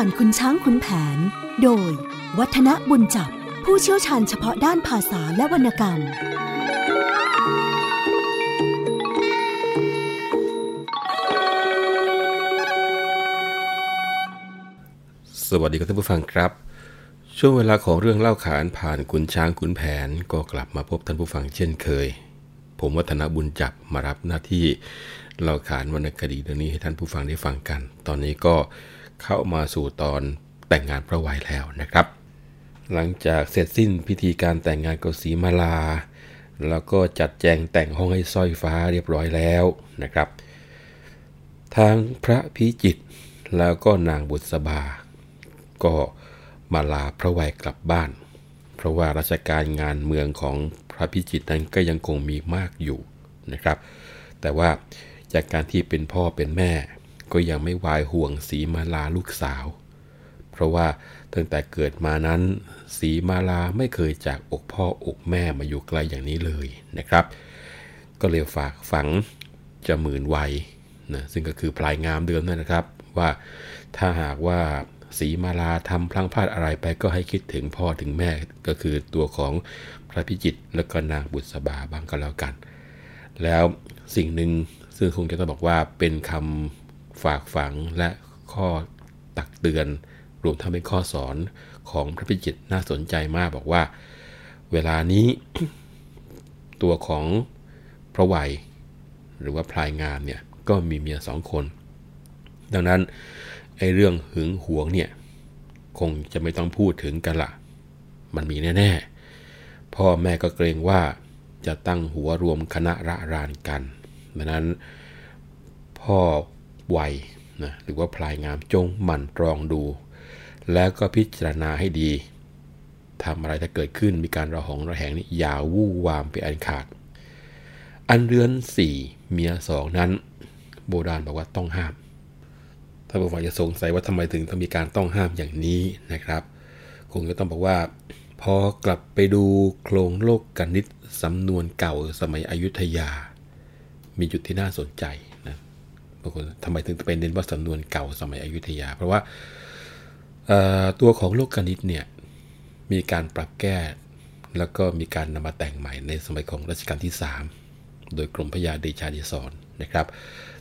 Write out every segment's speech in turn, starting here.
ผ่านคุณช้างคุณแผน โดย วัฒนบุญจับ ผู้เชี่ยวชาญเฉพาะด้านภาษาและวรรณกรรม สวัสดีครับท่านผู้ฟังครับ ช่วงเวลาของเรื่องเล่าขานผ่านคุณช้างขุนแผนก็กลับมาพบท่านผู้ฟังเช่นเคย ผมวัฒนบุญจับมารับหน้าที่เล่าขานวรรณคดีเรื่องนี้ให้ท่านผู้ฟังได้ฟังกัน ตอนนี้ก็ เข้ามาสู่ตอนแต่งงานพระวัยแล้วนะครับ หลังจากเสร็จสิ้นพิธีการแต่งงานกับสีมาลา แล้วก็จัดแจงแต่งห้องให้สร้อยฟ้าเรียบร้อยแล้วนะครับ ทางพระพิจิตรแล้วก็นางบุษบา ก็มาลาพระวัยกลับบ้าน เพราะว่าราชการงานเมืองของพระพิจิตรนั้นก็ยังคงมีมากอยู่นะครับ แต่ว่าจากการที่เป็นพ่อเป็นแม่ ก็ยังไม่วายห่วงสีมาลาลูกสาว เพราะว่าตั้งแต่เกิดมานั้น สีมาลาไม่เคยจากอกพ่ออกแม่มาอยู่ไกลอย่างนี้เลยนะครับ ก็เลยฝากฝังจะหมื่นวัยนะซึ่งก็คือพลายงามเดิมนั่นนะครับ ว่าถ้าหากว่าสีมาลาทำพลังพลาดอะไรไปก็ให้คิดถึงพ่อถึงแม่ก็คือตัวของพระพิจิตรและก็นางบุษบาบ้างก็แล้วกัน แล้วสิ่งหนึ่งซึ่งคงจะต้องบอกว่าเป็นคำ ฝากฝังและข้อตักเตือน รวมทั้งเป็นข้อสอนของพระพิจิตน่าสนใจมากบอกว่า เวลานี้ ตัวของพระวัยหรือว่าพลายงามเนี่ยก็มีเมียสองคน ดังนั้นไอ้เรื่องหึงหวงเนี่ยคงจะไม่ต้องพูดถึงกันละมันมีแน่ๆ พ่อแม่ก็เกรงว่าจะตั้งหัวรวมคณะระรานกันดังนั้น พ่อ วัยนะหรือว่าพลายงามจงหมั่นตรองดู แล้วก็พิจารณาให้ดีทำอะไรถ้าเกิดขึ้นมีการระหองระแหงนี่อย่าวู่วามไปอันขาด อันเรือนสี่เมียสองนั้น โบราณบอกว่าต้องห้ามถ้าผู้ฟังจะสงสัยว่าทำไมถึงต้องมีการต้องห้ามอย่างนี้นะครับ คงจะต้องบอกว่า พอกลับไปดูโครงโลกกนิษสำนวนเก่าสมัยอยุธยา มีจุดที่น่าสนใจ บางคนทำไมถึงไปเน้นว่าสำนวนเก่าสมัยอยุธยา เพราะว่าตัวของโลกกนิษเนี่ยมีการปรับแก้แล้วก็มีการนำมาแต่งใหม่ในสมัยของรัชกาลที่ 3 โดยกรมพระยาเดชาดิศรนะครับ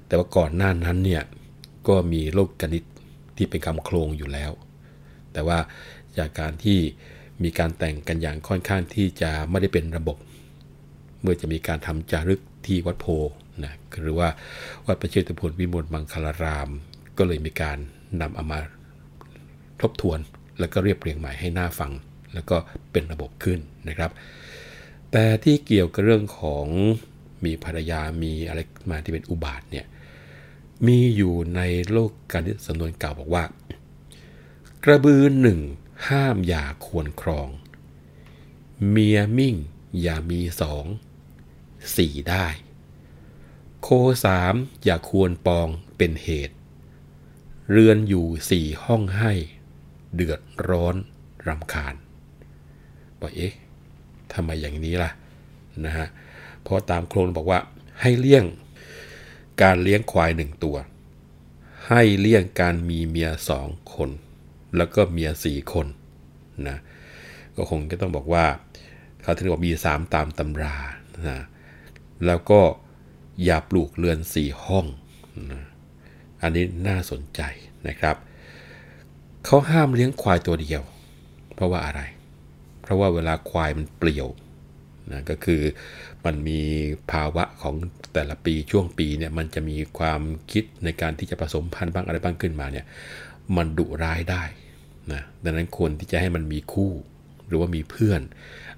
แต่ว่าก่อนหน้านั้นเนี่ยก็มีโลกกนิษที่เป็นคำโครงอยู่แล้ว แต่ว่าจากการที่มีการแต่งกันอย่างค่อนข้างที่จะไม่ได้เป็นระบบ เมื่อจะมีการทำจารึกที่วัดโพ นะหรือว่าวัดประเชษฐพลวิมลมังคลาราม ก็เลยมีการนำเอามาทบทวน แล้วก็เรียบเรียงใหม่ให้หน้าฟัง แล้วก็เป็นระบบขึ้นนะครับ แต่ที่เกี่ยวกับเรื่องของมีภรรยามีอะไรมาที่เป็นอุบาทเนี่ยมีอยู่ในโลกการสำนวนเก่าบอกว่า กระบือหนึ่งห้ามอย่าควรครอง เมียมิ่งอย่ามีสองสี่ได้ โคสามอย่าควรปองเป็นเหตุ เรือนอยู่สี่ห้องให้ เดือดร้อนรำคาญบอกเอ๊ะทำไมอย่างนี้ล่ะนะฮะเพราะตามโครงบอกว่าให้เลี่ยงการเลี้ยงควายหนึ่งตัว ให้เลี่ยงการมีเมียสองคน แล้วก็เมียสี่คนนะก็คงจะต้องบอกว่าเขาถึงบอกมีสามตามตำรานะแล้วก็ อย่าปลูกเรือนสี่ห้อง อันนี้น่าสนใจนะครับ เขาห้ามเลี้ยงควายตัวเดียว เพราะว่าอะไร เพราะว่าเวลาควายมันเปลี่ยวนะก็คือมันมีภาวะของแต่ละปีช่วงปีเนี่ยมันจะมีความคิดในการที่จะผสมพันธุ์บ้างอะไรบ้างขึ้นมาเนี่ยมันดุร้ายได้นะดังนั้นควรที่จะให้มันมีคู่ หรือว่ามีเพื่อน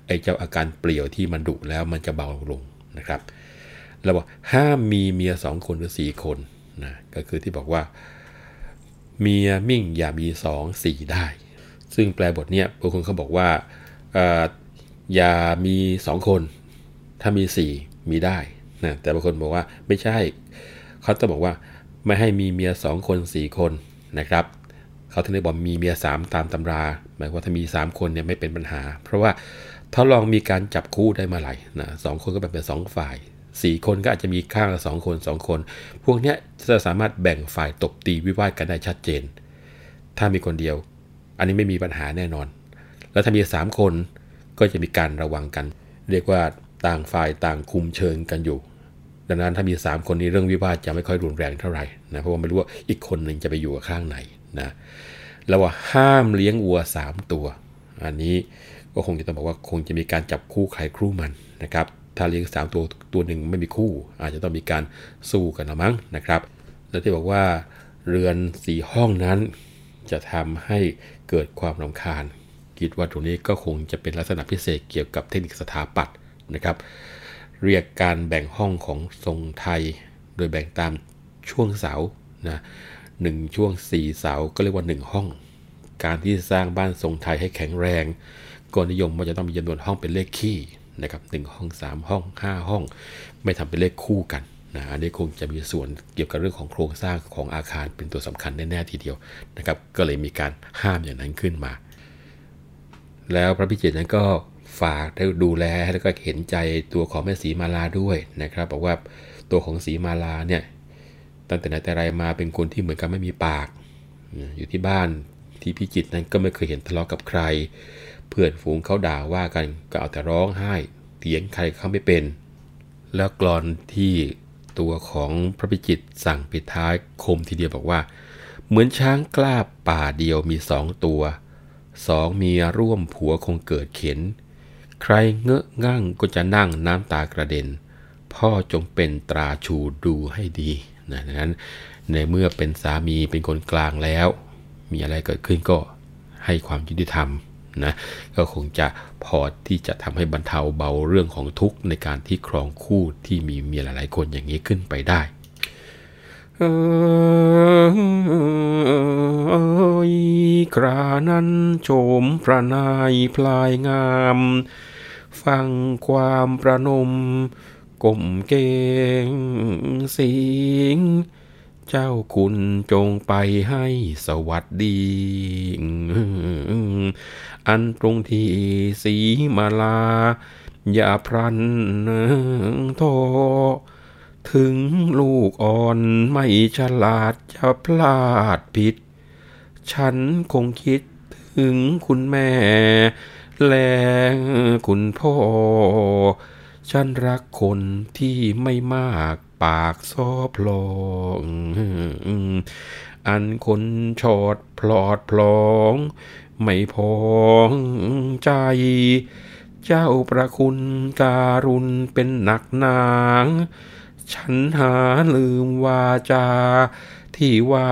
ไอ้เจ้าอาการเปลี่ยวที่มันดุแล้วมันจะเบาลงนะครับ แล้วบอกห้ามมีเมียสองคนหรือสี่คนนะก็คือที่บอกว่า เมียมิ่งอย่ามีสองสี่ได้ ซึ่งแปลบทเนี้ยบางคนเขาบอกว่าอย่ามีสองคน ถ้ามีสี่มีได้นะแต่บางคนบอกว่าไม่ใช่เขาต้องบอกว่าไม่ให้มีเมียสองคนสี่คนนะครับเขาถึงได้บอกมีเมียสามตามตำรา หมายว่าถ้ามี3คนเนี่ยไม่เป็นปัญหา เพราะว่าถ้าลองมีการจับคู่ได้มาหลนะสองคนก็แบ่งเป็นสองฝ่าย สี่คนก็อาจจะมีข้างละสองคนสองคน พวกนี้จะสามารถแบ่งฝ่ายตบตีวิวาทกันได้ชัดเจน ถ้ามีคนเดียว อันนี้ไม่มีปัญหาแน่นอน แล้วถ้ามี 3 คนก็จะมีการระวังกัน เรียกว่าต่างฝ่ายต่างคุมเชิงกันอยู่ ดังนั้นถ้ามี 3 คนนี้เรื่องวิวาทจะไม่ค่อยรุนแรงเท่าไหร่นะเพราะว่าไม่รู้ว่าอีกคนหนึ่งจะไปอยู่ข้างไหนนะแล้วว่าห้ามเลี้ยงวัว 3 ตัว อันนี้ก็คงจะต้องบอกว่าคงจะมีการจับคู่ใครครู่มันนะครับ ถ้าเลี้ยง3ตัวตัวหนึ่งไม่มีคู่ อาจจะต้องมีการสู้กันละมั้งนะครับ แล้วที่บอกว่าเรือนสีห้องนั้น จะทำให้เกิดความรำคาญคิดว่าตรงนี้ก็คงจะเป็นลักษณะพิเศษเกี่ยวกับเทคนิคสถาปัตย์นะครับ เรียกการแบ่งห้องของทรงไทย โดยแบ่งตามช่วงเสานะหนึ่งช่วง 4 เสาก็เรียกว่า 1 ห้อง การที่สร้างบ้านทรงไทยให้แข็งแรงก็นิยมว่าจะต้องมีจำนวนห้องเป็นเลขคี่ นะครับหห้อง 3 ห้อง 5 ห้อง ไม่ทำเป็นเลขคู่กันนะอันนี้คงจะมีส่วนเกี่ยวกับเรื่องของโครงสร้างของอาคารเป็นตัวสำคัญแน่ๆทีเดียวนะครับก็เลยมีการห้ามอย่างนั้นขึ้นมา แล้วพระพิจิตรนั้นก็ฝากได้ดูแลแล้วก็เห็นใจตัวของแม่สีมาลาด้วยนะครับบอกว่าตัวของสีมาลาเนี่ยตั้งแต่ไหนแต่ไรมาเป็นคนที่เหมือนกับไม่มีปาก อยู่ที่บ้านที่พิจิตรนั้นก็ไม่เคยเห็นทะเลาะกับใคร เพื่อนฝูงเขาด่าว่ากันก็เอาแต่ร้องไห้เถียงใครเขาไม่เป็น แล้วกรอนที่ตัวของพระพิจิตสั่งปิดท้ายคมทีเดียวบอกว่า เหมือนช้างกล้าป่าเดียวมีสองตัวสองเมียร่วมผัวคงเกิดเข็น ใครเงอะงั่งก็จะนั่งน้ำตากระเด็น พ่อจงเป็นตราชูดูให้ดีนะนั้นในเมื่อเป็นสามีเป็นคนกลางแล้ว มีอะไรเกิดขึ้นก็ให้ความยุติธรรม นะก็คงจะพอที่จะทำให้บรรเทาเบาเรื่องของทุกข์ในการที่ครองคู่ที่มีเมียหลายๆคนอย่างนี้ขึ้นไปได้ครานั้นโฉมพระนายพลายงาม ฟังความประนมก้มเกงสิง เจ้าคุณจงไปให้สวัสดี อันตรงที่สีมาลา อย่าพรันโทถึงลูกอ่อนไม่ฉลาดจะพลาดผิด ฉันคงคิดถึงคุณแม่ แลคุณพ่อ ฉันรักคนที่ไม่มาก ปากซอพลองอันคนชอดพลอดพลอง ไม่พองใจ เจ้าประคุณการุณเป็นหนักนาง ฉันหาลืมวาจา ที่ว่า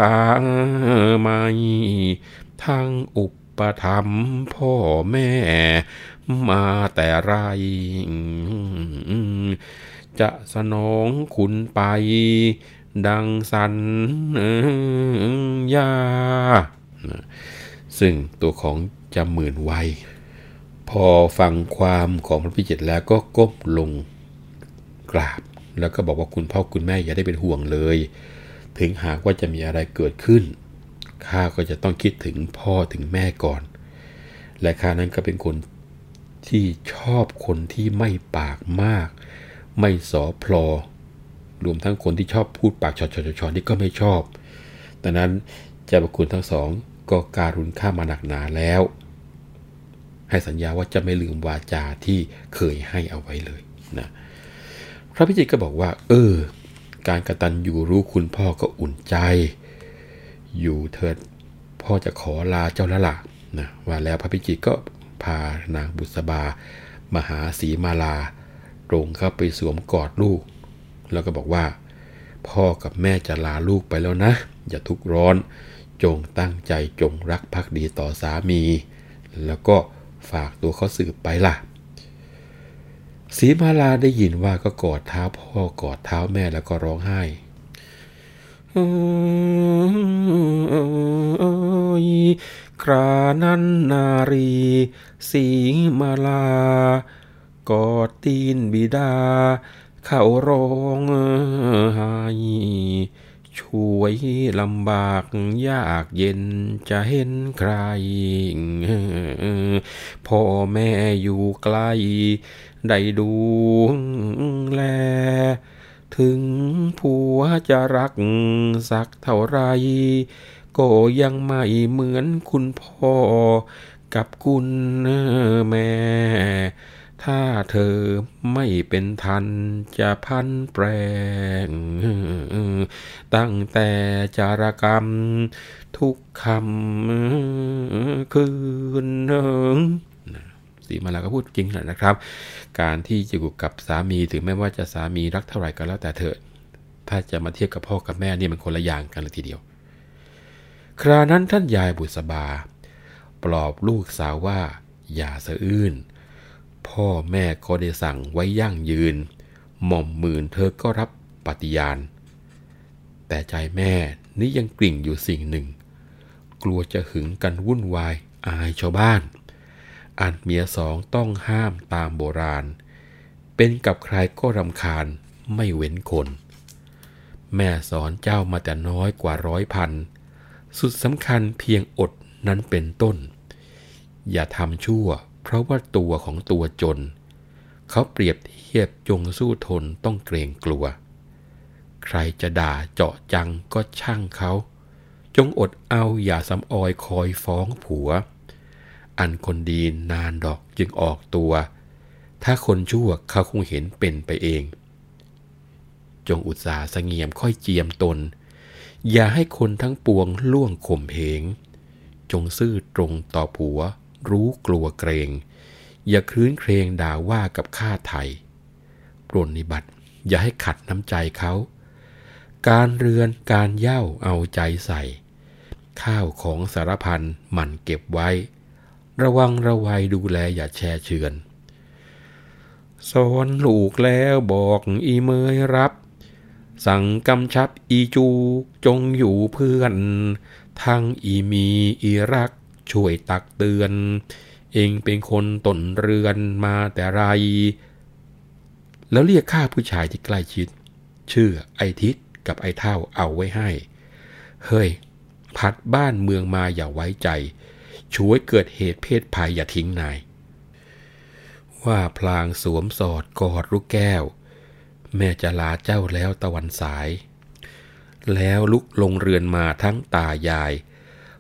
ไม่ทั้งอุปธรรมพ่อแม่ มาแต่ไร จะสนองคุณไป ดังสันยาซึ่งตัวของจำหมื่นไว พอฟังความของพระพิจิตรแล้วก็ก้มลงกราบ แล้วก็บอกว่าคุณพ่อคุณแม่อย่าได้เป็นห่วงเลย ถึงหากว่าจะมีอะไรเกิดขึ้น ข้าก็จะต้องคิดถึงพ่อถึงแม่ก่อน และข้านั้นก็เป็นคนที่ชอบคนที่ไม่ปากมาก ไม่สอพลอรวมทั้งคนที่ชอบพูดปากชอชอชอนี่ก็ไม่ชอบดังนั้นเจ้าประคุณทั้งสองก็การุณข้ามาหนักหนาแล้ว ให้สัญญาว่าจะไม่ลืมวาจาที่เคยให้เอาไว้เลยนะพระพิจิตรก็บอกว่า เออ การกระตันอยู่รู้คุณพ่อก็อุ่นใจ อยู่เถิดพ่อจะขอลาเจ้าละละนะว่าแล้วพระพิจิตรก็พานางบุษบามาหาสีมาลา ตรงเข้าไปสวมกอดลูก แล้วก็บอกว่า พ่อกับแม่จะลาลูกไปแล้วนะ อย่าทุกร้อน จงตั้งใจจงรักภักดีต่อสามี แล้วก็ฝากตัวเขาสืบไปล่ะสีมาลาได้ยินว่าก็กอดเท้าพ่อกอดเท้าแม่แล้วก็ร้องไห้ครานั้นนารี สีมาลา กอดตีนบิดา เข้าร้องไห้ช่วยลำบากยากเย็นจะเห็นใคร พ่อแม่อยู่ไกล ได้ดูแล ถึงผัวจะรักสักเท่าไร ก็ยังไม่เหมือนคุณพ่อกับคุณแม่ ถ้าเธอไม่เป็นทันจะพันแปลง ตั้งแต่จารกรรม ทุกคำคืนสีมาลาก็พูดจริงแหละนะครับ การที่จะอยู่กับสามีถึงแม้ว่าจะสามีรักเท่าไหร่ก็แล้วแต่เธอถ้าจะมาเทียบกับพ่อกับแม่นี่มันคนละอย่างกันเลยทีเดียว ครานั้นท่านยายบุษบา ปลอบลูกสาวว่า อย่าสะอื้น พ่อแม่ก็ได้สั่งไว้ยั่งยืน หม่อมหมื่นเธอก็รับปฏิญาณ แต่ใจแม่นี่ยังกลิ่งอยู่สิ่งหนึ่ง กลัวจะหึงกันวุ่นวายอายชาวบ้าน อันเมียสองต้องห้ามตามโบราณ เป็นกับใครก็รำคาญไม่เว้นคน แม่สอนเจ้ามาแต่น้อยกว่าร้อยพัน สุดสำคัญเพียงอดนั้นเป็นต้น อย่าทำชั่ว เพราะว่าตัวของตัวจน เขาเปรียบเทียบจงสู้ทนต้องเกรงกลัว ใครจะด่าเจาะจังก็ช่างเขา จงอดเอาอย่าสำออยคอยฟ้องผัว อันคนดีนานดอกจึงออกตัว ถ้าคนชั่วเขาคงเห็นเป็นไปเอง จงอุตสาห์สงเงียมค่อยเจียมตน อย่าให้คนทั้งปวงล่วงข่มเหงจงซื่อตรงต่อผัว รู้กลัวเกรง อย่าคลื้นเครงด่าว่ากับข้าไทยปรนนิบัติ อย่าให้ขัดน้ำใจเขา การเรือนการเย่าเอาใจใส่ ข้าวของสารพันหมั่นเก็บไว้ ระวังระวัยดูแลอย่าแช่เชือนสอนลูกแล้วบอกอีเมยรับ สั่งกำชับอีจูจงอยู่เพื่อน ทั้งอีมีอีรัก ช่วยตักเตือน เองเป็นคนตนเรือนมาแต่ไร แล้วเรียกข้าผู้ชายที่ใกล้ชิด ชื่อไอทิศกับไอเท่าเอาไว้ให้ เฮ้ยผัดบ้านเมืองมาอย่าไว้ใจ ช่วยเกิดเหตุเพศภัยอย่าทิ้งนาย ว่าพลางสวมสอดกอดลูกแก้ว แม่จะลาเจ้าแล้วตะวันสาย แล้วลุกลงเรือนมาทั้งตายาย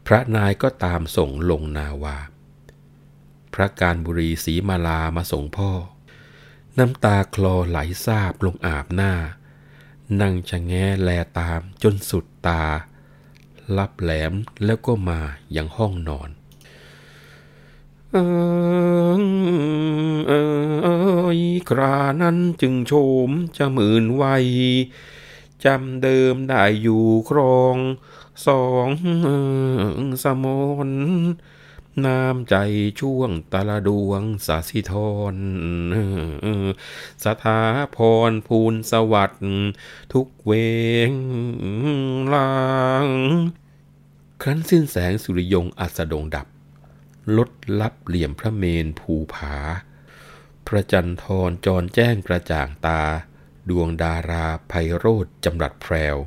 พระนายก็ตามส่งลงนาวา พระการบุรีศรีมาลามาส่งพ่อ น้ำตาคลอไหลซาบลงอาบหน้า นั่งชะแงแลตามจนสุดตา ลับแหลมแล้วก็มาอยังห้องนอนเอยครานั้นจึงโฉมจะหมื่นวัยจำเดิมได้อยู่ครอง สองสมนน้ำใจช่วงตะละดวงสาสิทรสถาพรภูนสวัสดิ์ทุกเวงลาง ครั้นสิ้นแสงสุริยงอัสดงดับ ลดลับเหลี่ยมพระเมนภูผา พระจันทรจรแจ้งกระจ่างตา ดวงดาราไพโรธจำรัดแพรว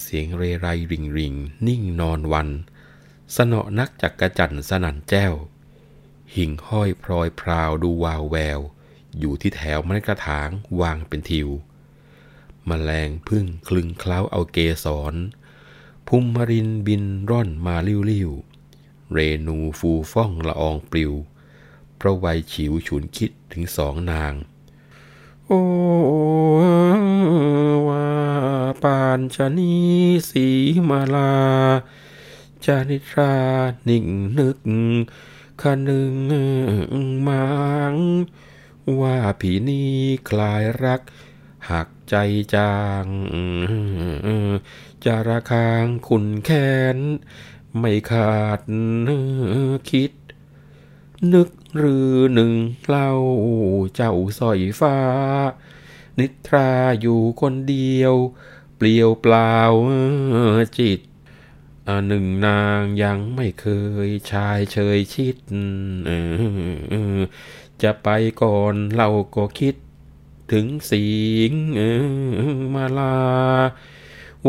เสียงเรไรริงริงนิ่งนอนวัน สนอนักจักกระจันสนันแจ้ว หิ่งห้อยพลอยพราวดูวาวแวว อยู่ที่แถวมันกระถางวางเป็นทิวมแมลงพึ่งคลึงเคล้าเอาเกสรภูมิมรินบินร่อนมาลิ้วเรนูฟูฟ่องละอองปลิวพระวัยฉิวฉุนคิดถึงสองนาง โอ้ว่าปานชนีสีมาลา จานิตราหนิ่งนึกคนึงมังว่าผีนี้คลายรัก หักใจจางจาระคางคุณแค้น ไม่ขาดคิด นึกหรือหนึ่งเล่าเจ้าสอยฟ้า นิทราอยู่คนเดียว เปลี่ยวเปล่าจิตหนึ่งนางยังไม่เคยชายเชยชิดจะไปก่อนเราก็คิด ถึงสิงมาลา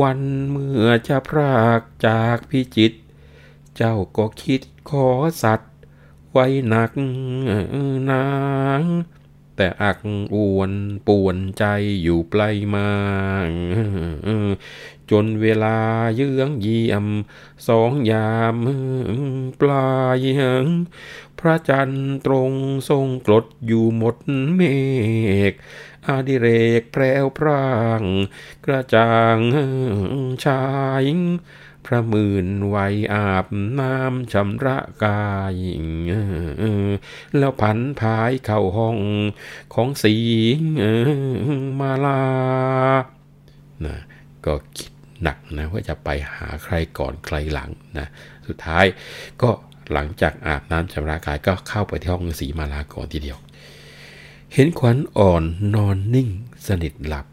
วันเมื่อจะพรากจากพิจิต เจ้าก็คิดขอสัตว ไว้หนักนางแต่อักอวนป่วนใจอยู่ปลายมาจนเวลาเยื้องเยี่ยมสองยามปลายพระจันทร์ตรงทรงกรดอยู่หมดเมฆอาดิเรกแพรวพร่าง กระจ่างชาย พระมื่นไวอาบน้ำชำระกายแล้วผันพายเข้าห้องของสีมาลานะก็คิดหนักนะว่าจะไปหาใครก่อนใครหลังนะสุดท้ายก็หลังจากอาบน้ำชำระกายก็เข้าไปที่ห้องสีมาลาก่อนทีเดียว เห็นขวัญอ่อนนอนนิ่งสนิทหลับ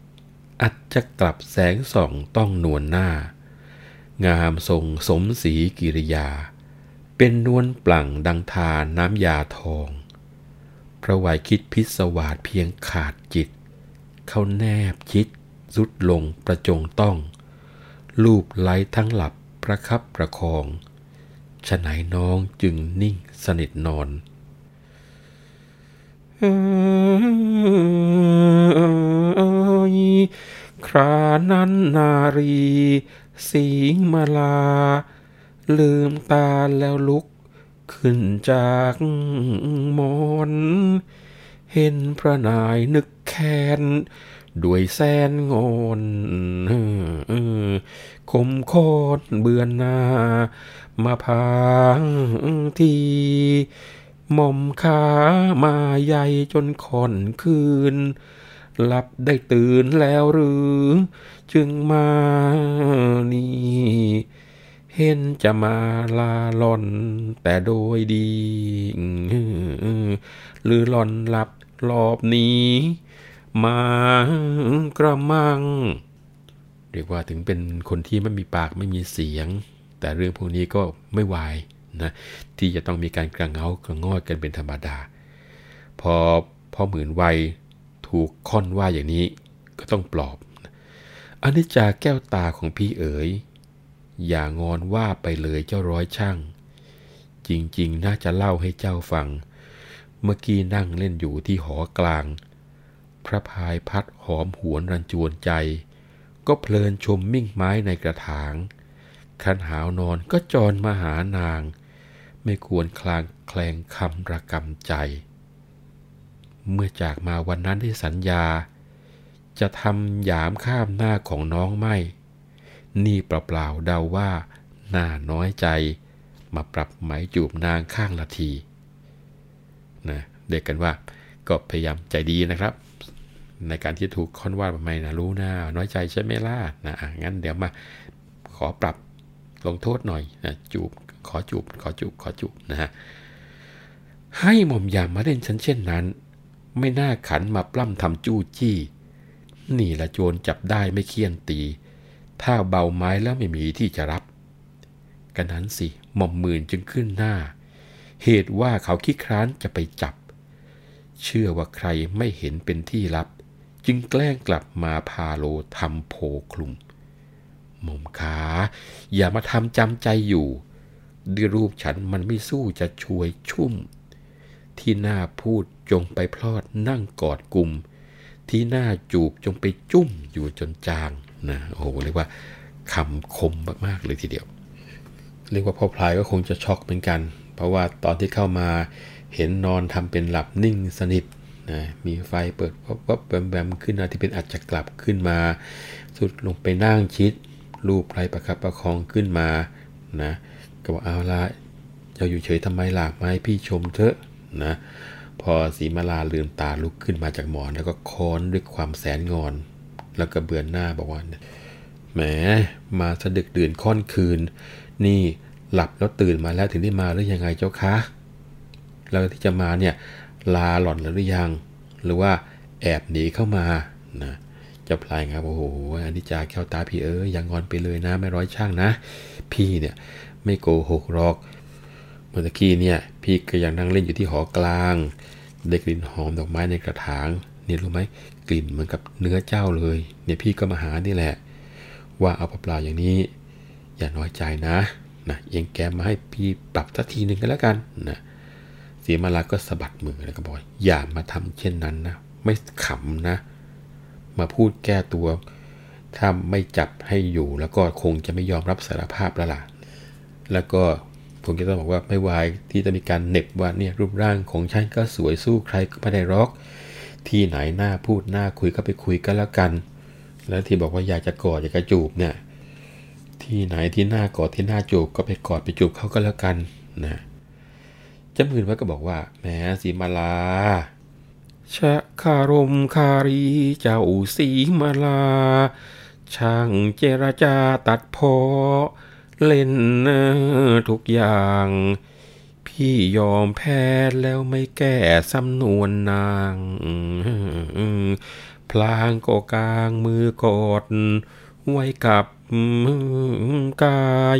อัจจะกลับแสงส่องต้องนวลหน้า งามทรงสมสีกิริยา เป็นนวลปลั่งดังทานน้ำยาทอง พระวัยคิดพิศวาสเพียงขาดจิต เข้าแนบชิดสุดลงประจงต้องรูปไล้ทั้งหลับประคับประคองฉไหนน้องจึงนิ่งสนิทนอนครานั้นนารี สิงมาลา ลืมตาแล้วลุก ขึ้นจากมอนเห็นพระนายนึกแค้นด้วยแสนงอนคมโคตเบือนนามาพางทีหม่อมขามาใหญ่จนค่อนคืน หลับได้ตื่นแล้วหรือ จึงมานี่เห็นจะมาลาหล่อน แต่โดยดี หรือหล่อนหลับรอบนี้ มากระมัง เรียกว่าถึงเป็นคนที่ไม่มีปากไม่มีเสียง แต่เรื่องพวกนี้ก็ไม่วายนะที่จะต้องมีการกระเงากระงอดกันเป็นธรรมดา พอพ่อหมื่นวัยถูกค่อนว่าอย่างนี้ก็ต้องปลอบ อนิจจาแก้วตาของพี่เอ๋ย อย่างอนว่าไปเลยเจ้าร้อยช่าง จริงๆ น่าจะเล่าให้เจ้าฟัง เมื่อกี้นั่งเล่นอยู่ที่หอกลาง พระพายพัดหอมหวนรันจวนใจ ก็เพลินชมมิ่งไม้ในกระถาง ขันหาวนอนก็จรมาหานาง ไม่ควรคลางแคลงคำระกำใจ เมื่อจากมาวันนั้นได้สัญญา จะทำหยามข้ามหน้าของน้องไม่ นี่เปล่าๆเดาว่าหน้าน้อยใจ มาปรับไหมจูบนางข้างละทีนะเด็กกันว่าก็พยายามใจดีนะครับ ในการที่ถูกค้อนว่าทำไมนะรู้หน้าน้อยใจใช่ไหมล่ะนะงั้นเดี๋ยวมาขอปรับลงโทษหน่อยนะจูบขอจูบขอจูบขอจูบนะฮะให้หม่อมยามมาเล่นฉันเช่นนั้น ไม่น่าขันมาปล้ำทำจู้จี้ นี่ละโจรจับได้ไม่เคี่ยนตี ถ้าเบาไม้แล้วไม่มีที่จะรับกันนั้นสิหม่อมหมื่นจึงขึ้นหน้า เหตุว่าเขาคิดคร้านจะไปจับ เชื่อว่าใครไม่เห็นเป็นที่รับ จึงแกล้งกลับมาพาโลทำโพคลุมหม่อมขาอย่ามาทำจำใจอยู่ด้วยรูปฉันมันไม่สู้จะช่วยชุ่ม ที่หน้าพูดจงไปพลอดนั่งกอดกลุ่ม ที่หน้าจูบจงไปจุ้มอยู่จนจางนะโอ้โหเรียกว่าคำคมมากๆเลยทีเดียว เรียกว่าพ่อพลายก็คงจะช็อกเหมือนกัน เพราะว่าตอนที่เข้ามาเห็นนอนทำเป็นหลับนิ่งสนิทนะมีไฟเปิดวับวับแบมแบมขึ้นมาที่เป็นอัจจะกลับขึ้นมา สุดลงไปนั่งชิด รูปไรประคับประคองขึ้นมานะก็บอกเอาละจะอยู่เฉยทำไมหล่ะไม่พี่ชมเถอะนะ พอสีมาลาลืมตาลุกขึ้นมาจากหมอน แล้วก็ค้อนด้วยความแสนงอน แล้วก็เบือนหน้าบอกว่าแหมมาสะดึกดื่นค่อนคืน นี่หลับแล้วตื่นมาแล้วถึงได้มาหรือยังไงเจ้าคะแล้วที่จะมาเนี่ยลาหล่อนหรือยัง หรือว่าแอบหนีเข้ามานะจะพลายครับโอ้โหอันนี้จาแก้วตาพี่เอ้ยยังงอนไปเลยนะ ไม่ร้อยช่างนะ พี่เนี่ย ไม่โกหกหรอก มื่อตะกี้เนี่ยพี่ก็ยังนั่งเล่นอยู่ที่หอกลางได้กลิ่นหอมดอกไม้ในกระถางเนี่ยรู้ไหมกลิ่นเหมือนกับเนื้อเจ้าเลย เนี่ยพี่ก็มาหานี่แหละ ว่าเอาเปล่าอย่างนี้ อย่าน้อยใจนะนะเองแกมาให้พี่ปรับสักทีหนึ่งกันแล้วกันนะเสียมาลาก็สะบัดมือแล้วก็บอกอย่ามาทำเช่นนั้นนะไม่ขำนะ มาพูดแก้ตัว ถ้าไม่จับให้อยู่แล้วก็คงจะไม่ยอมรับสารภาพแล้วล่ะ แล้วก็ ผมก็ต้องบอกว่าไม่วายที่จะมีการเน็บว่าเนี่ยรูปร่างของฉันก็สวยสู้ใครก็ไม่ได้รอก ที่ไหนหน้าพูดหน้าคุยก็ไปคุยกันแล้วกัน แล้วที่บอกว่าอยากจะกอดอยากจะจูบเนี่ยที่ไหนที่หน้ากอดที่หน้าจูบก็ไปกอดไปจูบเขาก็แล้วกันนะจำมือไว้ก็บอกว่าแหมสีมาลาชะคารมคารีเจ้าสีมาลา ช่างเจรจาตัดพอ เล่นทุกอย่าง พี่ยอมแพ้แล้วไม่แก้สำนวนนางพลางก็กลางมือกอดไว้กับกาย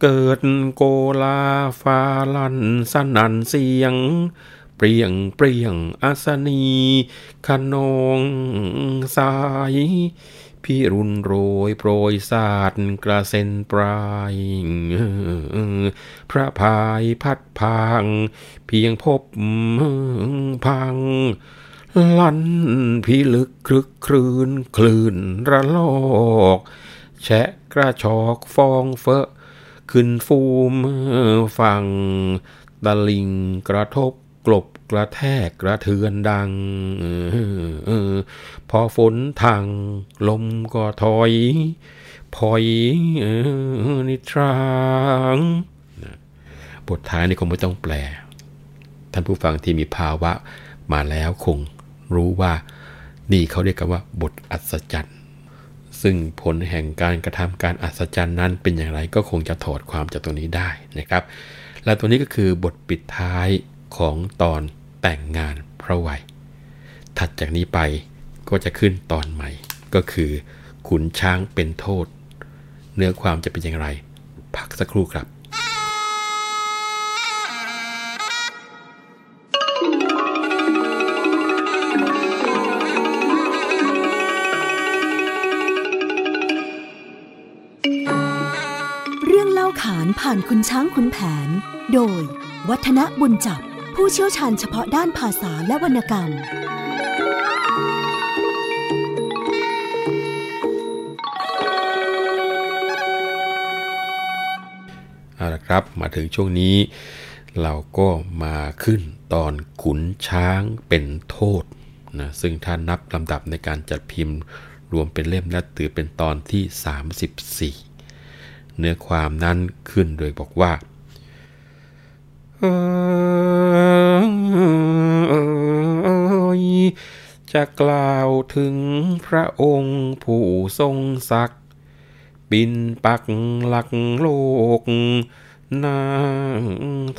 เกิดโกลาฟาลันสนันเสียง เปรียงเปรียงอัสนีขนองสาย พี่รุนโรยโปรยศาสตร์กระเซ็นปลาย พระพายพัดพัง เพียงพบพัง ลั่นพี่ลึกคลึกคลื่นคลื่นระลอก แชะกระชอกฟองเฟอะ ขึ้นฟูมฟังตะลิงกระทบ กระแทกกระเทือนดังพอฝนทางลมก็ถอยพอยนิทรางบทท้ายนี่คงไม่ต้องแปล ท่านผู้ฟังที่มีภาวะมาแล้วคงรู้ว่านี่เขาเรียกกันว่า บทอัศจรรย์ ซึ่งผลแห่งการกระทำการอัศจรรย์นั้นเป็นอย่างไรก็คงจะถอดความจากตรงนี้ได้นะครับ และตัวนี้ก็คือบทปิดท้ายของตอน แต่งงานพระวัย ถัดจากนี้ไปก็จะขึ้นตอนใหม่ ก็คือขุนช้างเป็นโทษ เนื้อความจะเป็นอย่างไร พักสักครู่ครับขานผ่านคุณช้างคุณแผน โดย วัฒนบุญจับ ผู้เชี่ยวชาญเฉพาะด้านภาษาและวรรณกรรม เอาละครับ มาถึงช่วงนี้ เราก็มาขึ้นตอนขุนช้างเป็นโทษนะซึ่งท่านนับลำดับในการจัดพิมพ์รวมเป็นเล่มและถือเป็นตอนที่ 34 เนื้อความนั้นขึ้นโดยบอกว่า จะกล่าวถึงพระองค์ผู้ทรงศักดิ์บินปักหลักโลกนาง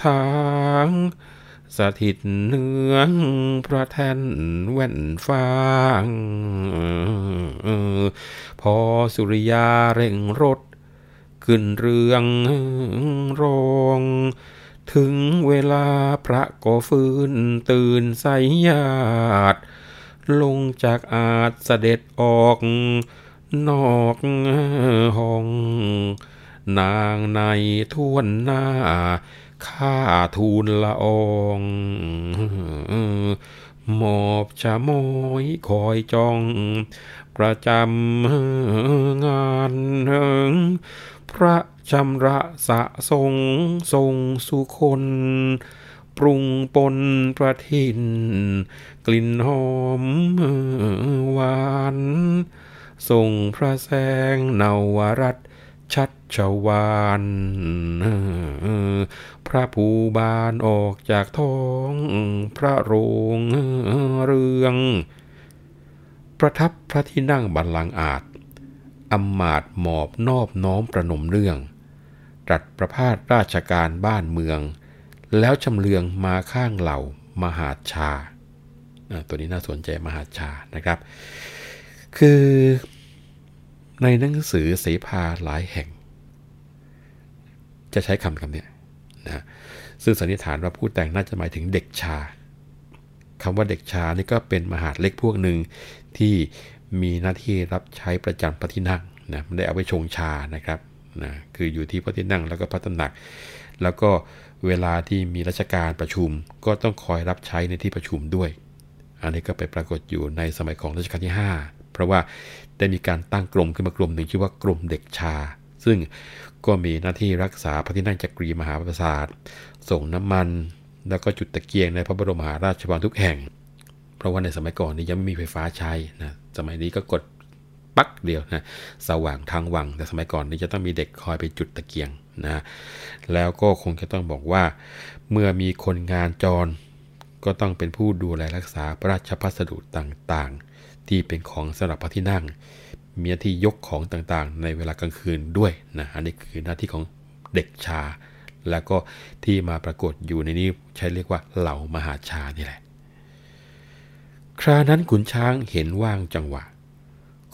ทางสถิตเนือพระแทนแว่นฟางพอสุริยาเร่งรถ ขึ้นเรืองรอง ถึงเวลาพระก็ฟื้นตื่นใสญาติลงจากอาจเสด็จออก นอกห้อง นางในทวนหน้า ข้าทูลละอองมอบชะมอยคอยจอง ประจำงาน พระจำระสะทรงทรงสุคน ปรุงปนประทิน กลิ่นหอมหวานทรงพระแสงนวรัตชัดชวานพระภูบาลออกจากท้องพระโรงเรือง ประทับพระที่นั่งบัลลังก์อาจ อำมาตหมอบนอบน้อมประนมเรื่อง ตรัสประพาสราชการบ้านเมือง แล้วชำเลืองมาข้างเหล่ามหาชา ตัวนี้น่าสนใจมหาชานะครับ คือในหนังสือเสภาหลายแห่ง จะใช้คำคำนี้นะซึ่งสันนิษฐานว่าผู้แต่งน่าจะหมายถึงเด็กชาคำว่าเด็กชานี่ก็เป็นมหาดเล็กพวกหนึ่งที่ มีหน้าที่รับใช้ประจำพระที่นั่งนะไม่ได้เอาไปชงชานะครับนะคืออยู่ที่พระที่นั่งแล้วก็พระตำหนัก แล้วก็เวลาที่มีราชการประชุม ก็ต้องคอยรับใช้ในที่ประชุมด้วย อันนี้ก็ไปปรากฏอยู่ในสมัยของรัชกาลที่5พราะว่าได้มีการตั้งกรมขึ้นมากรมหนึ่งชื่อว่ากรมเด็กชา ซึ่งก็มีหน้าที่รักษาพระที่นั่งจักรีมหาปราสาทส่งน้ำมัน แล้วก็จุดตะเกียงในพระบรมมหาราชวังทุกแห่ง เพราะว่าในสมัยก่อนนี้ยังไม่มีไฟฟ้าใช้นะสมัยนี้ก็กดปักเดียวนะสว่างทางวัง แต่สมัยก่อนนี้จะต้องมีเด็กคอยไปจุดตะเกียงนะแล้วก็คงจะต้องบอกว่า เมื่อมีคนงานจร ก็ต้องเป็นผู้ดูแลรักษาพระราชพัสดุต่างๆ ที่เป็นของสำหรับพระที่นั่งมีหน้าที่ยกของต่างๆ ในเวลากลางคืนด้วยนะอันนี้คือหน้าที่ของเด็กชา แล้วก็ที่มาปรากฏอยู่ในนี้ใช้เรียกว่าเหล่ามหาชานี่แหละ ครานั้นขุนช้างเห็นว่างจังหวะ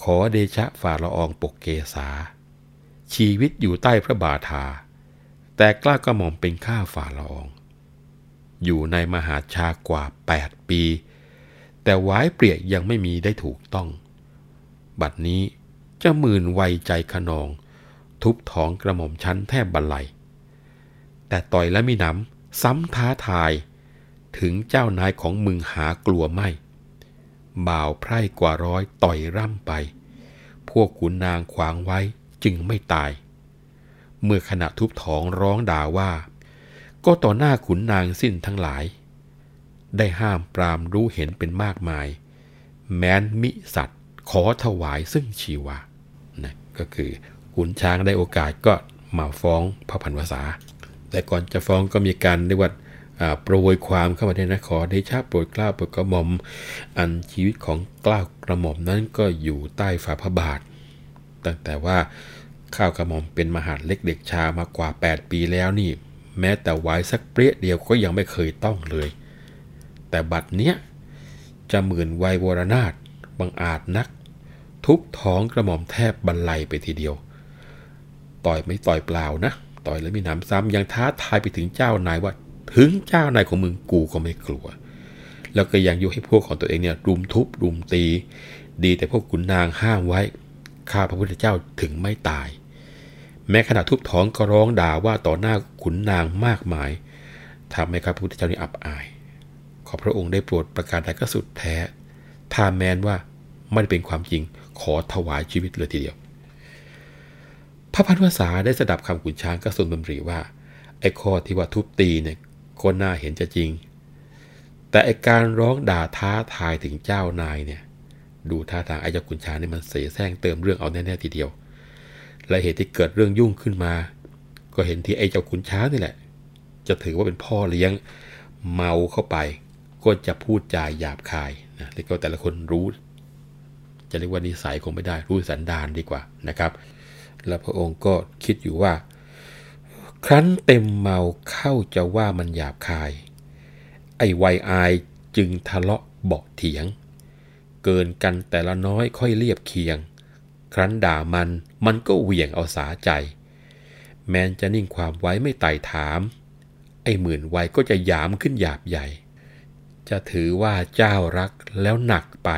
ขอเดชะฝ่าละอองปกเกษา ชีวิตอยู่ใต้พระบาทา แต่กล้ากระหม่อมเป็นข้าฝ่าละออง อยู่ในมหาชากว่า 8 ปี แต่วายเปรียยังไม่มีได้ถูกต้อง บัดนี้จะหมื่นไวใจขนอง ทุบท้องกระหม่อมชั้นแทบบันไลแต่ต่อยและมีน้ำซ้ำท้าทาย ถึงเจ้านายของมึงหากลัวไม่ บ่าวไพร่กว่าร้อยต่อยร่ำไป พวกขุนนางขวางไว้จึงไม่ตาย เมื่อขณะทุบท้องร้องด่าว่า ก็ต่อหน้าขุนนางสิ้นทั้งหลาย ได้ห้ามปรามรู้เห็นเป็นมากมาย แม้นมิสัตว์ขอถวายซึ่งชีวานะก็คือขุนช้างได้โอกาสก็มาฟ้องพระพันวษา แต่ก่อนจะฟ้องก็มีการเรียกว่า โปรยความเข้ามาในนะขอได้ชาโปรดกล้าโปรดกระหม่อม อันชีวิตของกล้าวกระหม่อมนั้นก็อยู่ใต้ฝ่าพระบาท ตั้งแต่ว่าข้าวกระหม่อมเป็นมหาดเล็กเด็กชามากว่า 8 ปีแล้วนี่ แม้แต่ไว้สักเปรี้ยเดียวก็ยังไม่เคยต้องเลย แต่บัดเนี้ยจะหมื่นวัยวรนาถบังอาจนัก ทุบท้องกระหม่อมแทบบรรลัยไปทีเดียว ต่อยไม่ต่อยเปล่านะ ต่อยแล้วมีหนำซ้ำยังท้าทายไปถึงเจ้านายว่า ถึงเจ้านายของมึงกูก็ไม่กลัว แล้วก็ยังยุให้พวกของตัวเองเนี่ยรุมทุบรุมตี ดีแต่พวกขุนนางห้ามไว้ข้าพระพุทธเจ้าถึงไม่ตาย แม้ขณะทุบท้องก็ร้องด่าว่าต่อหน้าขุนนางมากมายทำให้ข้าพระพุทธเจ้านี่อับอาย ขอพระองค์ได้โปรดประกาศใดก็สุดแท้ ถ้าแมนว่าไม่ได้เป็นความจริงขอถวายชีวิตเลยทีเดียว พระพันวษาได้สดับคำขุนช้างก็ทรงดำริว่าไอ้ข้อที่ว่าทุบตีเนี่ย ก็น่าเห็นจะจริง แต่ไอการร้องด่าท้าทายถึงเจ้านายเนี่ย ดูท่าทางไอ้เจ้าขุนช้างนี่มันเสแสร้งเติมเรื่องเอาแน่ๆทีเดียว และเหตุที่เกิดเรื่องยุ่งขึ้นมา ก็เห็นที่ไอ้เจ้าขุนช้างนี่แหละ จะถือว่าเป็นพ่อเลี้ยงเมาเข้าไป ก็จะพูดจาหยาบคายนะเรียกว่าแต่ละคนรู้ จะเรียกว่านิสัยคงไม่ได้รู้สันดานดีกว่านะครับ แล้วพระองค์ก็คิดอยู่ว่า ครั้นเต็มเมาเข้าจะว่ามันหยาบคาย ไอ้ไวอายจึงทะเลาะเบาเถียง เกินกันแต่ละน้อยค่อยเรียบเคียง ครั้นด่ามันมันก็เหวี่ยงเอาสาใจ แมนจะนิ่งความไว้ไม่ไต่ถาม ไอ้หมื่นไวก็จะยามขึ้นหยาบใหญ่ จะถือว่าเจ้ารักแล้วหนักไป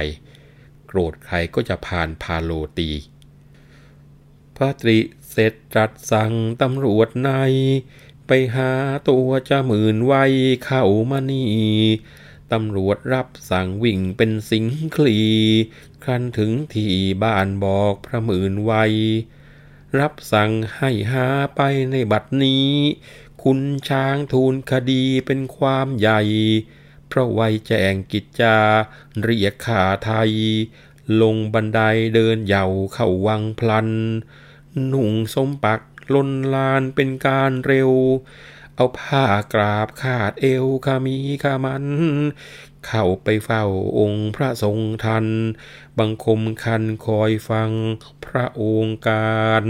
โกรธใครก็จะผ่านพาโลตีพระตรี เสร็จตรัสสั่งตำรวจใน ไปหาตัวจะหมื่นไวเข้ามานี่ตำรวจรับสั่งวิ่งเป็นสิงคลี ครันถึงที่บ้านบอกพระมื่นไวรับสั่งให้หาไปในบัดนี้ คุณช้างทูลคดีเป็นความใหญ่ เพราะไวแจงกิจจา เรียกขาไทย ลงบันไดเดินเหยาเข้าวังพลัน หนุ่งสมปักลนลานเป็นการเร็ว เอาผ้ากราบขาดเอวขามีขามัน เข้าไปเฝ้าองค์พระทรงทัน บังคมคันคอยฟังพระองค์การ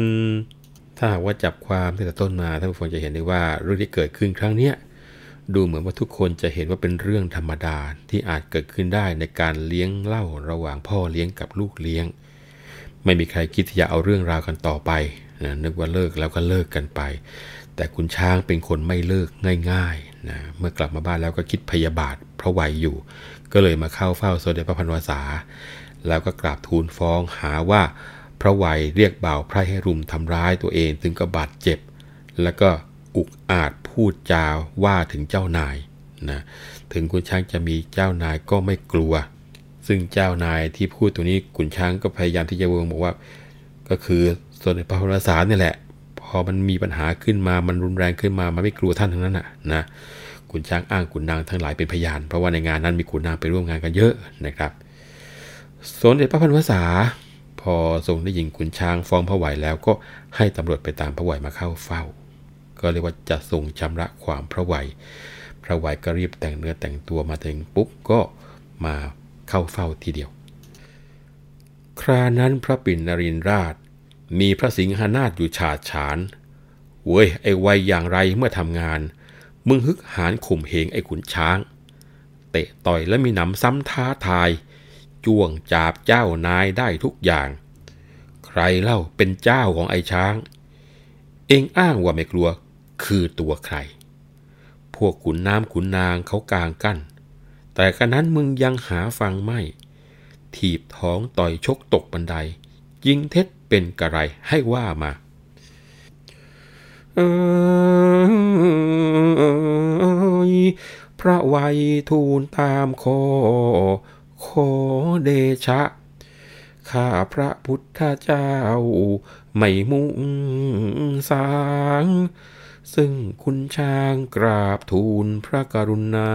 ถ้าหากว่าจับความตั้งแต่ต้นมาท่านผู้ฟังจะเห็นได้ว่าเรื่องที่เกิดขึ้นครั้งนี้ดูเหมือนว่าทุกคนจะเห็นว่าเป็นเรื่องธรรมดาที่อาจเกิดขึ้นได้ในการเลี้ยงเล่าระหว่างพ่อเลี้ยงกับลูกเลี้ยง ไม่มีใครคิดที่จะเอาเรื่องราวกันต่อไปนะนึกว่าเลิกแล้วก็เลิกกันไป แต่คุณช้างเป็นคนไม่เลิกง่ายๆนะเมื่อกลับมาบ้านแล้วก็คิดพยาบาทเพราะไหวอยู่ ก็เลยมาเข้าเฝ้าโซเดพระพันวษา แล้วก็กราบทูลฟ้องหาว่าพระวัยเรียกบ่าวไพร่ให้รุมทำร้ายตัวเองถึงกับบาดเจ็บ แล้วก็อุกอาจพูดจาว่าถึงเจ้านายนะถึงคุณช้างจะมีเจ้านายก็ไม่กลัว ซึ่งเจ้านายที่พูดตรงนี้ขุนช้างก็พยายามที่จะวงบอกว่า ก็คือส่วนพระพรสารนี่แหละ พอมันมีปัญหาขึ้นมามันรุนแรงขึ้นมามันไม่กลัวท่านทั้งนั้นนะนะขุนช้างอ้างขุนนางทั้งหลายเป็นพยาน เพราะว่าในงานนั้นมีขุนนางไปร่วมงานกันเยอะนะครับสนเด็จพระพันวษาพอทรงได้ยิงขุนช้างฟ้องพระไหวแล้วก็ให้ตำรวจไปตามพระไหวมาเข้าเฝ้า ก็เรียกว่าจะทรงชำระความพระไหว พระไหวก็รีบแต่งเนื้อแต่งตัวมาถึงปุ๊บก็มา เข้าเฝ้าทีเดียว ครานั้นพระปิ่นนรินราช มีพระสิงหานาฏอยู่ฉาดฉานเว้ยไอ้วัยอย่างไรเมื่อทำงาน มึงฮึกหานข่มเหงไอ้ขุนช้าง เตะต่อยและมีหนำซ้ำท้าทาย จ้วงจาบเจ้านายได้ทุกอย่าง ใครเล่าเป็นเจ้าของไอ้ช้าง เองอ้างว่าไม่กลัวคือตัวใคร พวกขุนน้ำขุนนางเขากางกั้น แต่กระนั้นมึงยังหาฟังไม่ ถีบท้องต่อยชกตกบันได ยิงเท็จเป็นกระไรให้ว่ามาเออพระวัยทูลตามคอขอเดชะ ข้าพระพุทธเจ้า ไม่มุ่งสาง ซึ่งคุณช้างกราบทูลพระกรุณา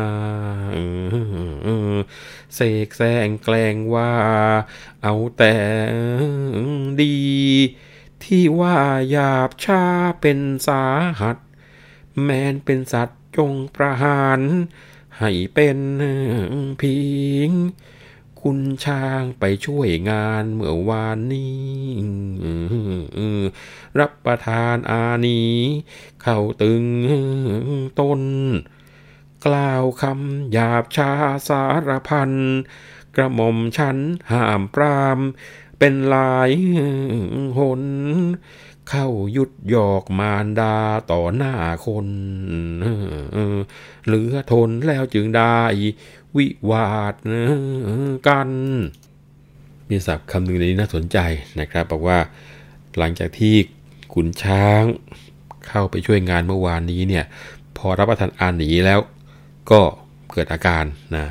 เสกแสงแกล้งว่า เอาแต่ดี ที่ว่าหยาบช้าเป็นสาหัส แมนเป็นสัตว์จงประหาร ให้เป็นพิง คุณช้างไปช่วยงานเมื่อวานนี้รับประทานอานีเข้าตึงต้น กล่าวคำหยาบชาสารพันกระหม่อมฉันห้ามปราม เป็นลายหน เข้ายุดหยอกมารดาต่อหน้าคนเหลือทนแล้วจึงได้วิวาทกัน มีศัพท์คำหนึ่งในนี้น่าสนใจนะครับบอกว่าหลังจากที่ขุนช้างเข้าไปช่วยงานเมื่อวานนี้เนี่ยพอรับประทานอาหนีแล้วก็เกิดอาการนะ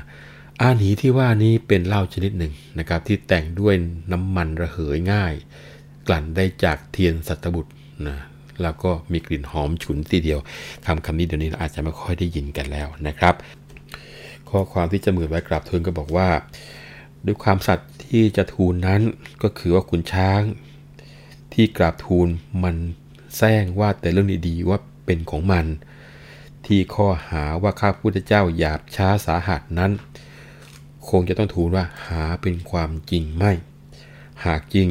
อาหนีที่ว่านี้เป็นเหล้าชนิดหนึ่งนะครับที่แต่งด้วยน้ำมันระเหยง่าย กลั่นได้จากเทียนสัตบุตรนะแล้วก็มีกลิ่นหอมฉุนทีเดียวคำคำนี้เดี๋ยวนี้อาจจะไม่ค่อยได้ยินกันแล้วนะครับ ข้อความที่จะมือไว้กราบทูลก็บอกว่า ด้วยความสัตย์ที่จะทูลนั้นก็คือว่าขุนช้าง ที่กราบทูลมันแซงว่าแต่เรื่องดีๆว่าเป็นของมัน ที่ข้อหาว่าข้าพุทธเจ้าหยาบช้าสาหัสนั้น คงจะต้องทูลว่าหาเป็นความจริงไม่ หากจริง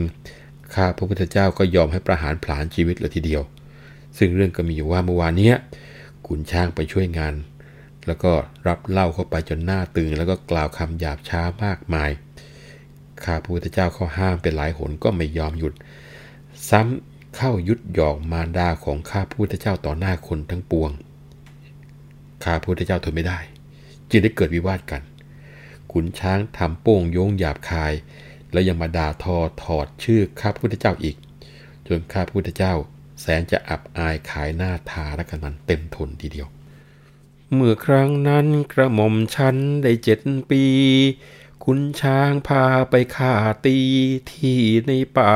ข้าพระพุทธเจ้าก็ยอมให้ประหารผลาญชีวิตเลยทีเดียว ซึ่งเรื่องก็มีอยู่ว่าเมื่อวานนี้ขุนช้างไปช่วยงาน แล้วก็รับเล่าเข้าไปจนหน้าตึง แล้วก็กล่าวคำหยาบช้ามากมายข้าพระพุทธเจ้าเขาห้ามเป็นหลายหนก็ไม่ยอมหยุด ซ้ำเข้ายุดหยอกมารดาของข้าพระพุทธเจ้าต่อหน้าคนทั้งปวงข้าพระพุทธเจ้าทนไม่ได้ จึงได้เกิดวิวาทกันขุนช้างทำโป้งโยงหยาบคาย แล้วยังมาด่าทอถอดชื่อข้าพระพุทธเจ้าอีก จนข้าพระพุทธเจ้าแสนจะอับอายขายหน้าทาและกันมันเต็มทนทีเดียว เมื่อครั้งนั้นกระหม่อมฉันได้เจ็ดปี คุณช้างพาไปฆ่าตีที่ในป่า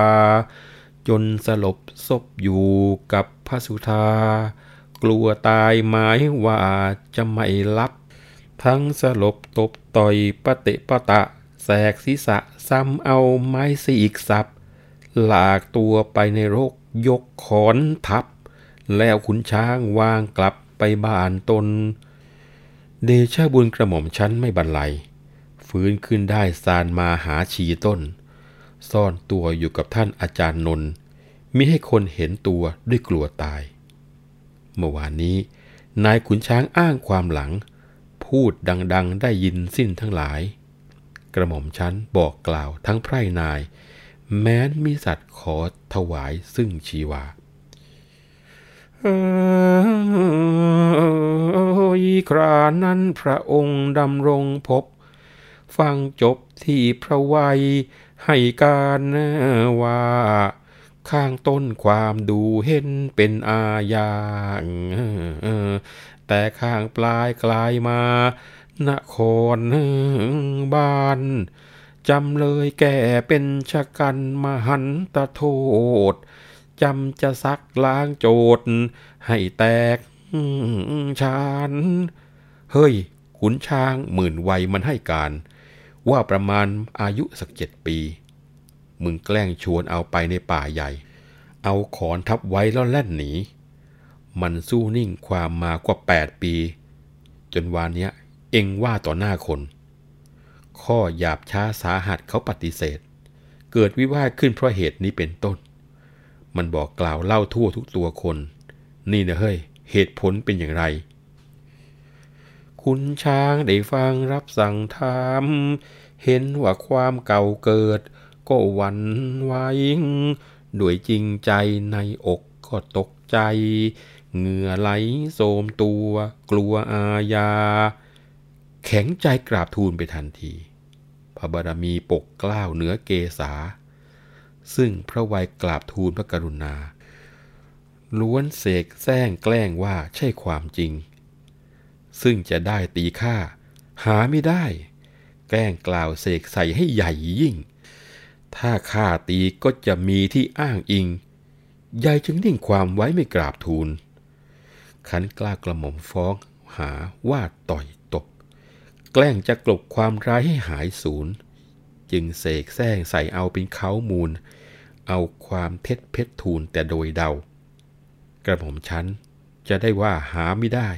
จนสลบศพอยู่กับพระสุธา กลัวตายหมายว่าจะไม่รับ ทั้งสลบตบต่อยปะเตะปะตะ แสกศีรษะ ซ้ำเอาไม้สีอีกสับ หลากตัวไปในรกยกขอนทับ แล้วขุนช้างวางกลับไปบ้านตน เดชะบุญกระหม่อมชั้นไม่บรรลัย ฟื้นขึ้นได้ซานมาหาชีต้น ซ่อนตัวอยู่กับท่านอาจารย์นนท์มิให้คนเห็นตัวด้วยกลัวตาย เมื่อวานนี้ นายขุนช้างอ้างความหลัง พูดดัง ๆ ได้ยินสิ้นทั้งหลาย กระหม่อมชั้นบอกกล่าวทั้งไพร่นาย แม้นมีสัตว์ขอถวายซึ่งชีวาอยครานั้นพระองค์ดำรงพบ ฟังจบที่พระวัยให้การว่า ข้างต้นความดูเห็นเป็นอาญาแต่ข้างปลายกลายมา นครบ้านจำเลยแก่เป็นชะกันมหันตโทษ จำจะซักล้างโจดให้แตกชานเฮ้ย ขุนช้างหมื่นวัยมันให้การ ว่าประมาณอายุสักเจ็ดปี มึงแกล้งชวนเอาไปในป่าใหญ่ เอาขอนทับไว้แล้วแล่นหนี มันสู้นิ่งความมากว่าแปดปี จนวานเนี้ย เองว่าต่อหน้าคน ข้อหยาบช้าสาหัสเขาปฏิเสธ เกิดวิวาทขึ้นเพราะเหตุนี้เป็นต้น มันบอกกล่าวเล่าทั่วทุกตัวคน นี่นะเฮ้ย เหตุผลเป็นอย่างไร คุณช้างได้ฟังรับสั่งทำเห็นว่าความเก่าเกิด ก็หวันไหวด้วยจริงใจในอกก็ตกใจ เหงื่อไหลโสมตัว กลัวอาญา แข็งใจกราบทูลไปทันที พระบารมีปกกล้าวเหนือเกษา ซึ่งพระวัยกราบทูลพระกรุณา ล้วนเสกแซงแกล้งว่าใช่ความจริง ซึ่งจะได้ตีค่า หาไม่ได้ แกล้งกล่าวเสกใส่ให้ใหญ่ยิ่ง ถ้าข้าตีก็จะมีที่อ้างอิงยายจึงนิ่งความไว้ไม่กราบทูลขันกล้ากระหม่อมฟ้องหาว่าต่อย แกล้งจะกลบความร้ายให้หายสูญจึงเสกแซงใส่เอาเป็นเขามูล เอาความเท็จเพชรทูลแต่โดยเดา กระหม่อมชั้นจะได้ว่าหาไม่ได้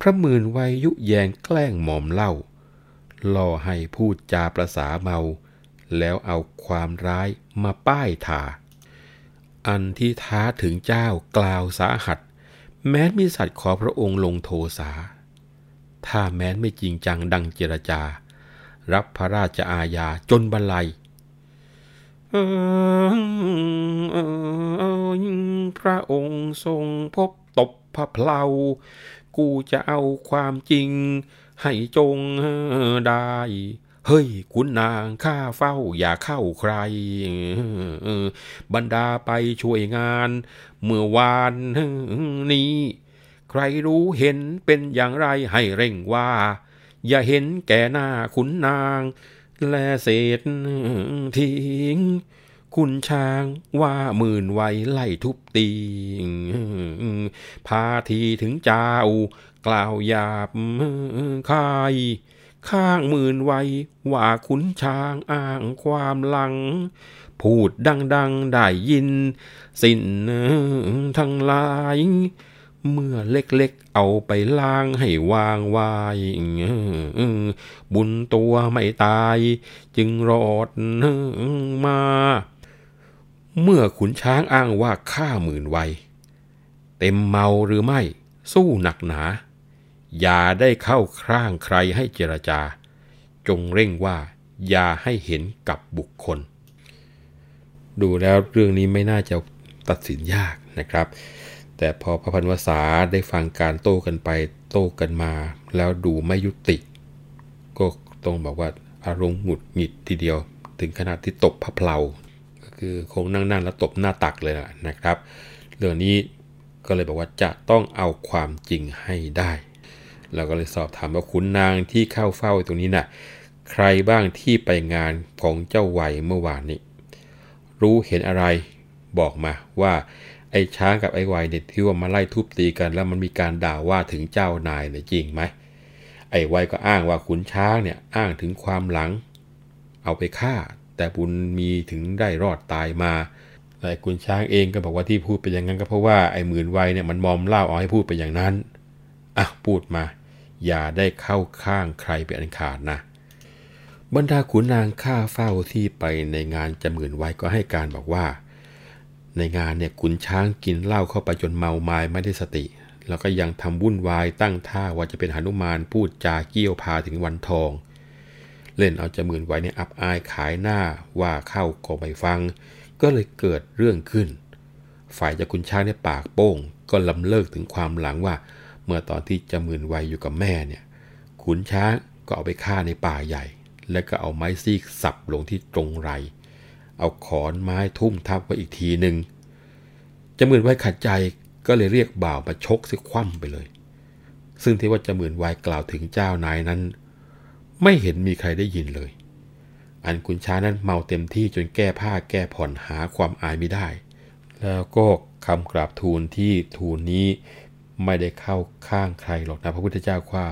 พระหมื่นวัยยุแยงแกล้งหมอมเล่าล่อให้พูดจาประสาเมา แล้วเอาความร้ายมาป้ายทาอันที่ท้าถึงเจ้ากล่าวสาหัส แม้นมีสัตว์ขอพระองค์ลงโทสา ถ้าแม้นไม่จริงจังดังเจรจา รับพระราชอาญาจนบรรลัยพระองค์ทรงพบตบพระเพลา กูจะเอาความจริง ให้จงได้ เฮ้ย คุณนางข้าเฝ้าอย่าเข้าใคร บรรดาไปช่วยงาน เมื่อวานนี้ ใครรู้เห็นเป็นอย่างไรให้เร่งว่า อย่าเห็นแก่หน้าขุนนาง และเศษทิ้งคุณช้างว่าหมื่นไว้ไล่ทุบตีพาทีถึงเจ้ากล่าวหยาบคายข้างหมื่นไว้ว่าขุนช้างอ้างความหลัง พูดดัง ๆ ได้ยิน สิ้นทั้งหลาย เมื่อเล็กๆเอาไปล้างให้วางวายบุญตัวไม่ตาย จึงรอดมา เมื่อขุนช้างอ้างว่าฆ่าหมื่นไวเต็มเมาหรือไม่ สู้หนักหนา อย่าได้เข้าคร่างใครให้เจรจา จงเร่งว่าอย่าให้เห็นกับบุคคล ดูแล้วเรื่องนี้ไม่น่าจะตัดสินยากนะครับ แต่พอพระพันวษาได้ฟังการโต้กันไปโต้กันมา แล้วดูไม่ยุติ ก็ต้องบอกว่าอารมณ์หงุดหงิดทีเดียว ถึงขนาดที่ตบพระเพลาก็คือคงนั่งๆแล้วตบหน้าตักเลยนะครับ เรื่องนี้ก็เลยบอกว่าจะต้องเอาความจริงให้ได้เราก็เลยสอบถามว่าขุนนางที่เข้าเฝ้าตรงนี้นะ่ะใครบ้างที่ไปงานของเจ้าวัยเมื่อวานนี้ รู้เห็นอะไรบอกมาว่า ไอ้ช้างกับไอ้วัยเนี่ยที่ว่ามาไล่ทุบตีกัน แล้วมันมีการด่าว่าถึงเจ้านายเนี่ยจริงไหมไอ้วัยก็อ้างว่าขุนช้างเนี่ยอ้างถึงความหลัง เอาไปฆ่า แต่บุญมีถึงได้รอดตายมาแต่คุณช้างเองก็บอกว่าที่พูดไปอย่างนั้นก็เพราะว่าไอ้หมื่นวัยเนี่ยมันมอมเล่าเอาให้พูดไปอย่างนั้นอะพูดมา อย่าได้เข้าข้างใครเป็นอันขาดนะบรรดาขุนนางข้าเฝ้าที่ไปในงานจะหมื่นไว้ก็ให้การบอกว่า ในงานเนี่ยขุนช้างกินเหล้าเข้าไปจนเมาไม้ไม่ได้สติ แล้วก็ยังทำวุ่นวายตั้งท่าว่าจะเป็นหนุมานพูดจาเกี้ยวพาถึงวันทอง เล่นเอาจะหมื่นไว้เนี่ยอับอายขายหน้าว่าเข้าก็ไม่ฟัง ก็เลยเกิดเรื่องขึ้น ฝ่ายจะขุนช้างเนี่ยปากโป้ง ก็ลำเลิกถึงความหลังว่า เมื่อตอนที่จะหมื่นไว้อยู่กับแม่เนี่ยขุนช้างก็เอาไปฆ่าในป่าใหญ่ แล้วก็เอาไม้ซีกสับลงที่ตรงไร เอาขอนไม้ทุ่มทับไว้อีกทีหนึ่งจะหมื่นไวขัดใจก็เลยเรียกบ่าวมาชกซิคว่ำไปเลย ซึ่งที่ว่าจะหมื่นไวกล่าวถึงเจ้านายนั้น ไม่เห็นมีใครได้ยินเลย อันคุณช้านั้นเมาเต็มที่จนแก้ผ้าแก้ผ่อนหาความอายไม่ได้ แล้วก็คำกราบทูลที่ทูลนี้ไม่ได้เข้าข้างใครหรอกนะพระพุทธเจ้าว่า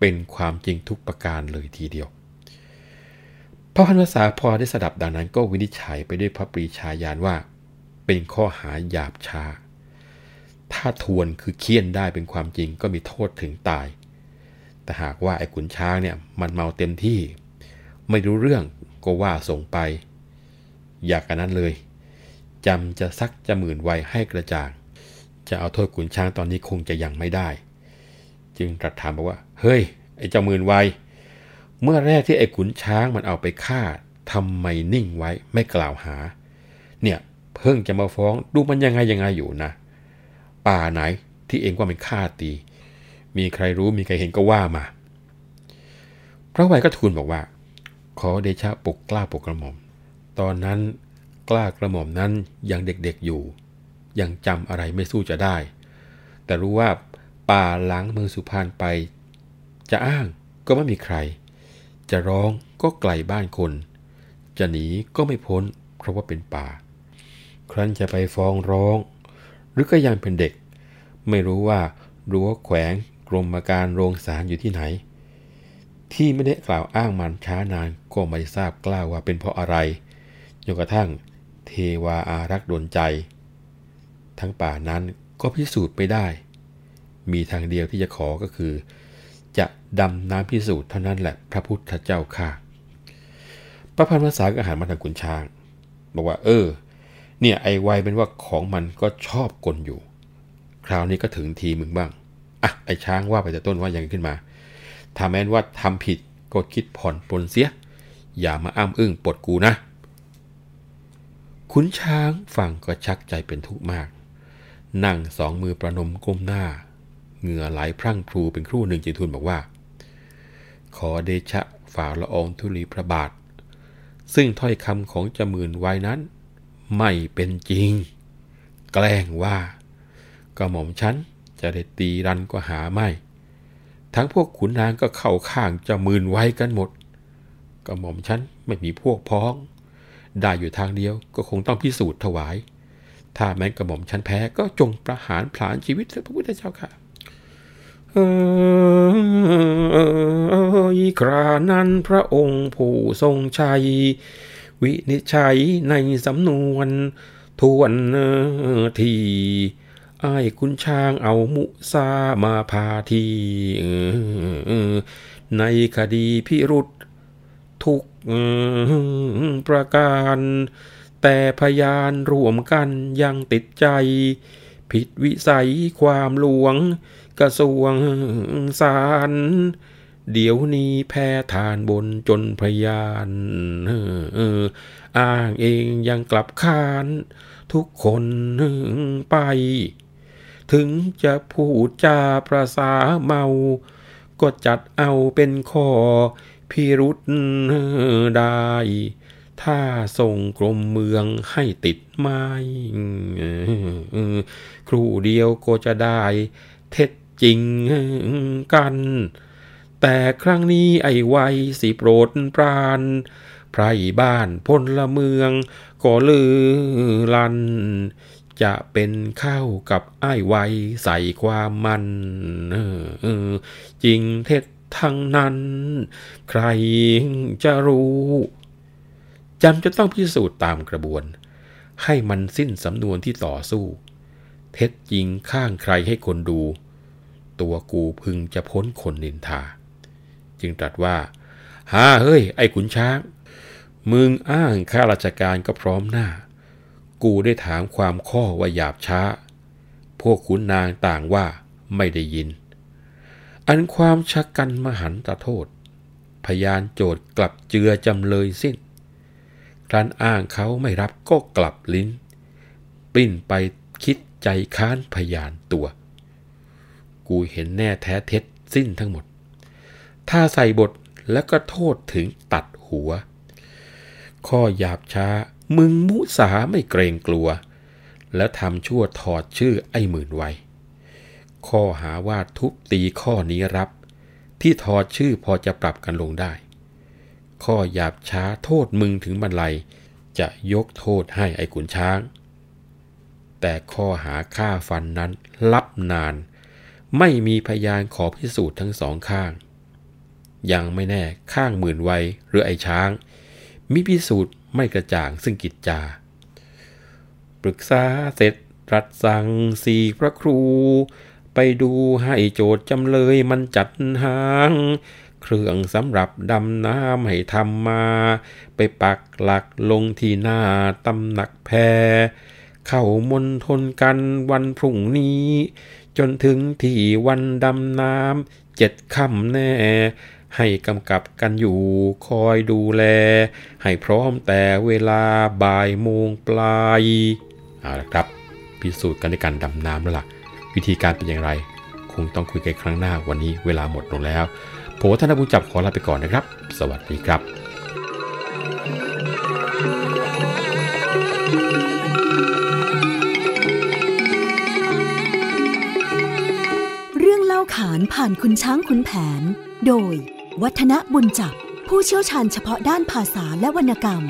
เป็นความจริงทุกประการเลยทีเดียว พระพันวษาพอได้สดับดังนั้นก็วินิจฉัยไปด้วยพระปรีชาญาณว่า เป็นข้อหาหยาบช้าถ้าทวนคือเคี่ยนได้เป็นความจริงก็มีโทษถึงตาย แต่หากว่าไอ้ขุนช้างเนี่ยมันเมาเต็มที่ ไม่รู้เรื่องก็ว่าส่งไป อยากกันนั้นเลยจำจะซักจะหมื่นไวให้กระจ่าง จะเอาโทษขุนช้างตอนนี้คงจะยังไม่ได้ จึงตรัสถามบอกว่า เฮ้ย ไอ้เจ้าหมื่นไว เมื่อแรกที่ไอ้ขุนช้างมันเอาไปฆ่าทำไมนิ่งไว้ไม่กล่าวหา เนี่ยเพิ่งจะมาฟ้องดูมันยังไงยังไงอยู่นะ ป่าไหนที่เองว่ามันฆ่าตี มีใครรู้มีใครเห็นก็ว่ามา พระไวยก็ทูลบอกว่า ขอเดชะปกกล้าปกกระหม่อม ตอนนั้นกล้ากระหม่อมนั้นยังเด็กๆอยู่ ยังจำอะไรไม่สู้จะได้ แต่รู้ว่าป่าหลังเมืองสุพรรณไป จะอ้างก็ไม่มีใคร จะร้องก็ไกลบ้านคน จะหนีก็ไม่พ้นเพราะว่าเป็นป่า ครั้นจะไปฟ้องร้อง หรือก็ยังเป็นเด็ก ไม่รู้ว่ารั้วแขวงกรมการโรงสารอยู่ที่ไหน ที่ไม่ได้กล่าวอ้างมันช้านานก็ไม่ทราบกล้าว่าเป็นเพราะอะไรจนกระทั่งเทวาอารักษ์ดนใจ ทั้งป่านั้นก็พิสูจน์ไม่ได้ มีทางเดียวที่จะขอก็คือ จะดำน้ำพิสูจน์เท่านั้นแหละพระพุทธเจ้าค่ะ พระพันภาษาก็หันมาทางขุนช้าง บอกว่า เออ เนี่ยไอไวเป็นว่าของมันก็ชอบกลอยู่ คราวนี้ก็ถึงทีมึงบ้าง อะ ไอช้างว่าไปแต่ต้นว่ายังขึ้นมา ถ้าแม้นว่าทำผิดก็คิดผ่อนปลนเสีย อย่ามาอ้ำอึ้งปลดกูนะ ขุนช้างฟังก็ชักใจเป็นทุกข์มาก นั่งสองมือประนมก้มหน้า เหงื่อไหลพรั่งพรูเป็นครู่หนึ่งจึงทูลบอกว่า ขอเดชะฝ่าละอองธุลีพระบาท ซึ่งถ้อยคำของจมื่นไว้นั้น ไม่เป็นจริง แกล้งว่ากระหม่อมฉันจะได้ตีรันก็หาไม่ ทั้งพวกขุนนางก็เข้าข้างจมื่นไว้กันหมดกระหม่อมฉันไม่มีพวกพ้อง ได้อยู่ทางเดียวก็คงต้องพิสูจน์ถวาย ถ้าแม้กระหม่อมชั้นแพ้ก็จงประหารผลาญชีวิตพระพุทธเจ้าค่ะ ครานั้นพระองค์ผู้ทรงชัย วินิจฉัยในสำนวนทวนทีไอ้คุณช้างเอามุซามาพาทีในคดีพิรุษทุกประการ แต่พยานรวมกันยังติดใจ ผิดวิสัยความหลวง กระทรวงสารเดี๋ยวนี้แพ้ทานบนจนพยานอ้างเองยังกลับคาน ทุกคนไป ถึงจะพูดจาประสาเมา ก็จัดเอาเป็นข้อพิรุษได้ ถ้าส่งกรมเมืองให้ติดไม้ครูเดียวก็จะได้เท็จ จริงกัน แต่ครั้งนี้ไอ้ไวสิโปรดปรานไพรบ้านพลละเมืองก็ลือลัน จะเป็นข้าวกับไอ้ไวใส่ความมันจริงเท็จทั้งนั้น ใครจะรู้จำจะต้องพิสูจน์ตามกระบวน ให้มันสิ้นสำนวนที่ต่อสู้ เท็จจริงข้างใครให้คนดู ตัวกูพึงจะพ้นคนนินทา จึงตรัสว่าฮ่าเฮ้ย ไอ้ขุนช้าง มึงอ้างข้าราชการก็พร้อมหน้า กูได้ถามความข้อว่าหยาบช้า พวกขุนนางต่างว่าไม่ได้ยิน อันความชักกันมหันตโทษ พยานโจทย์กลับเจือจำเลยสิ้น ครั้นอ้างเขาไม่รับก็กลับลิ้นปิ้นไปคิดใจค้านพยานตัว กูเห็นแน่แท้เท็จสิ้นทั้งหมด ถ้าใส่บทแล้วก็โทษถึงตัดหัว ข้อหยาบช้า มึงมุสาไม่เกรงกลัว แล้วทำชั่วถอดชื่อไอ้หมื่นไวข้อหาว่าทุบตีข้อนี้รับ ที่ถอดชื่อพอจะปรับกันลงได้ ข้อหยาบช้าโทษมึงถึงบรรลัย จะยกโทษให้ไอ้ขุนช้าง แต่ข้อหาฆ่าฟันนั้นลับนาน ไม่มีพยานขอพิสูจน์ทั้งสองข้าง ยังไม่แน่ข้างหมื่นไวหรือไอช้าง มิพิสูจน์ไม่กระจ่างซึ่งกิจจา ปรึกษาเสร็จรัดสั่งสี่พระครู ไปดูให้โจทย์จำเลยมันจัดหางเครื่องสำหรับดำน้ำให้ทำมา ไปปักหลักลงที่หน้าตำหนักแพ เข้ามนทนกันวันพรุ่งนี้ จนถึงที่วันดำน้ำเจ็ดค่ำแน่ ให้กำกับกันอยู่คอยดูแล ให้พร้อมแต่เวลาบ่ายโมงปลายเอาละครับ พิสูจน์กันในการดำน้ำแล้วล่ะ วิธีการเป็นอย่างไร คงต้องคุยกันครั้งหน้าวันนี้เวลาหมดลงแล้วผมธนบุญจับขอลาไปก่อนนะครับ สวัสดีครับเรื่ ขานผ่านคุณช้างคุณแผน โดย วัฒนบุญจับผู้เชี่ยวชาญเฉพาะด้านภาษาและวรรณกรรม